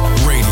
Radio.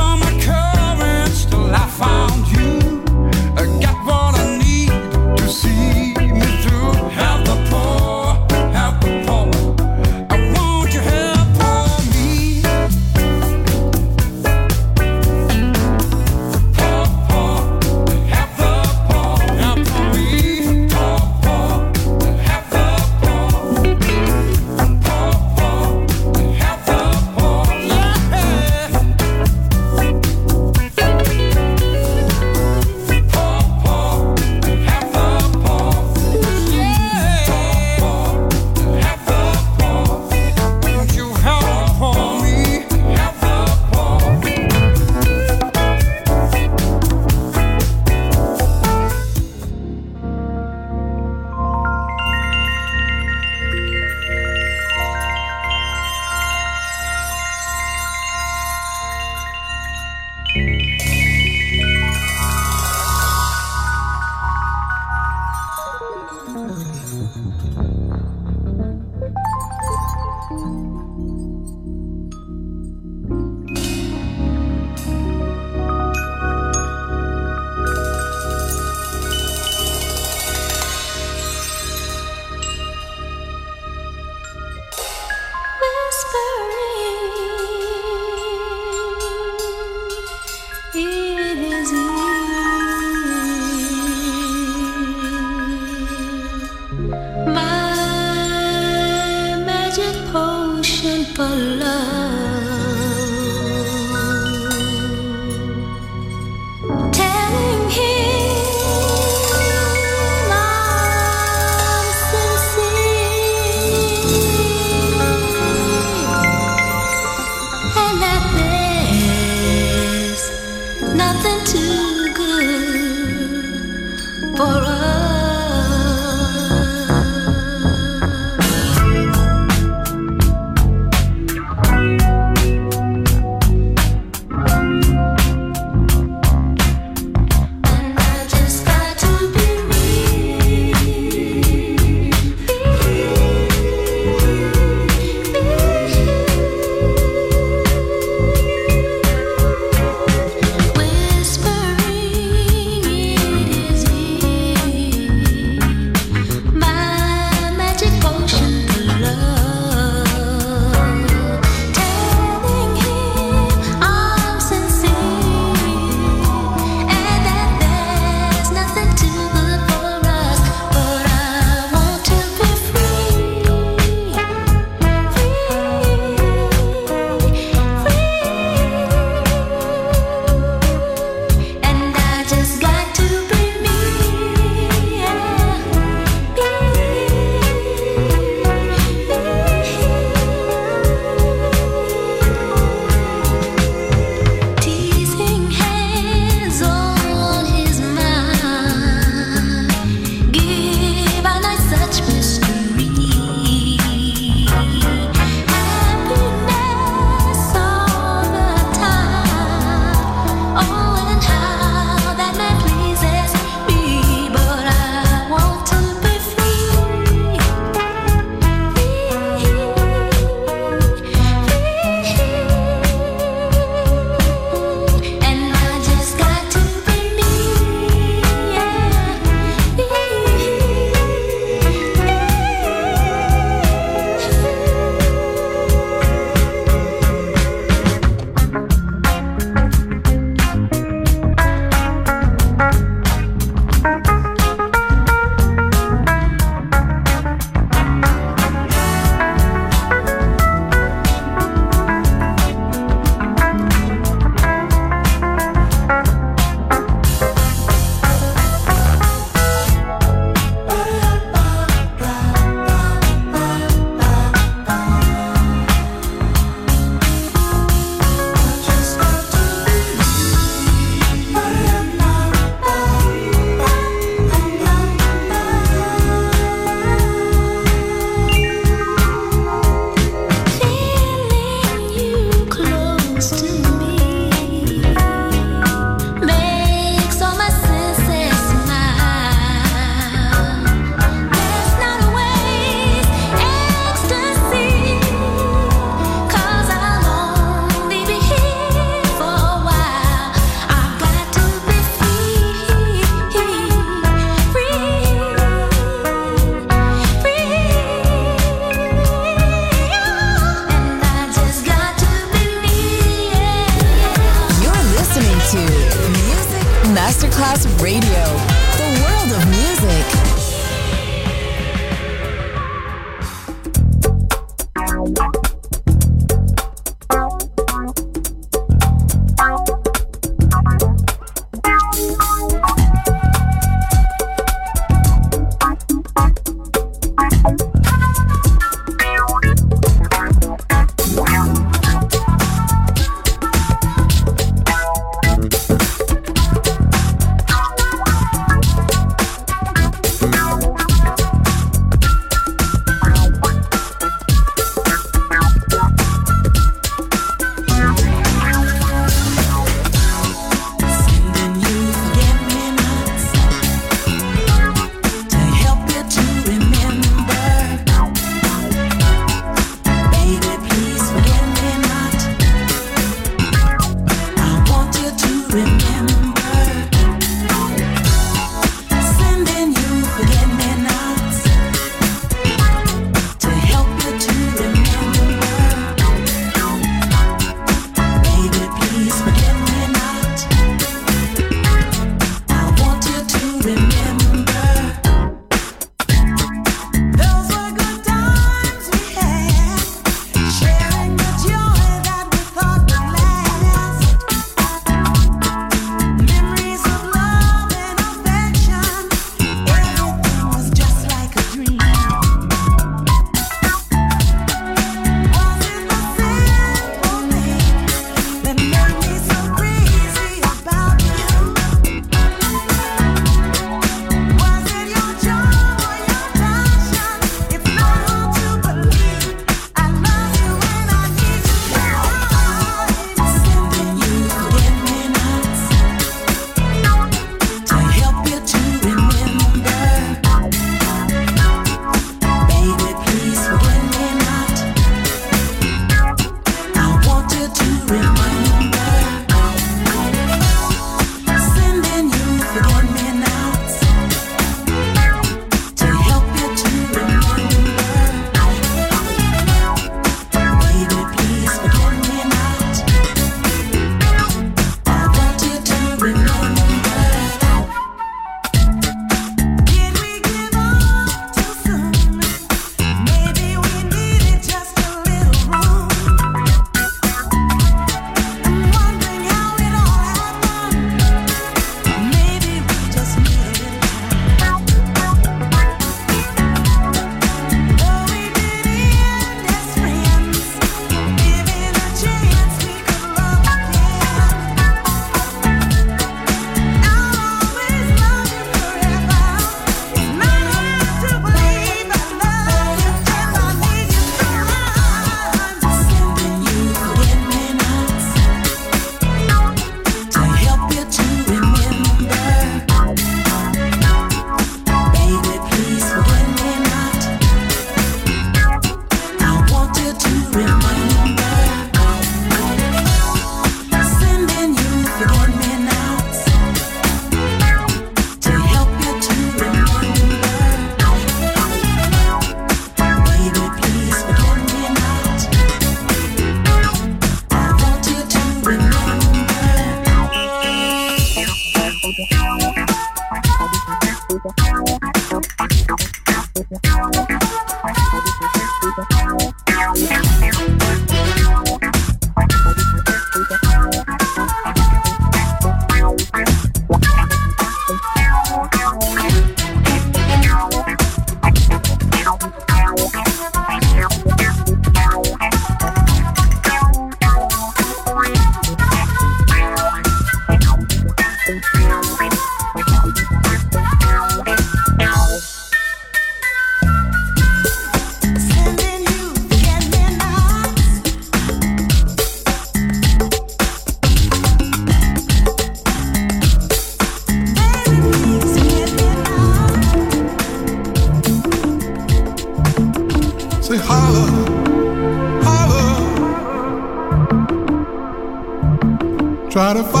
gotta fight.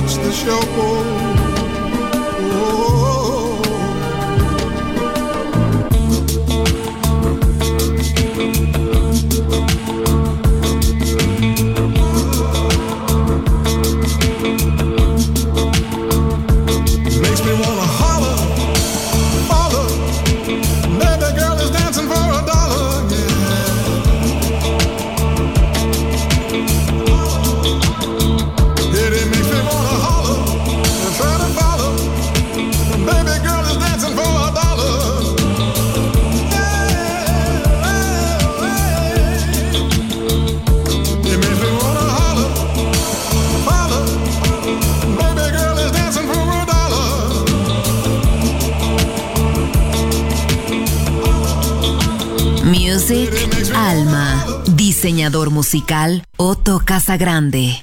Watch the show. Diseñador musical Otto Casagrande.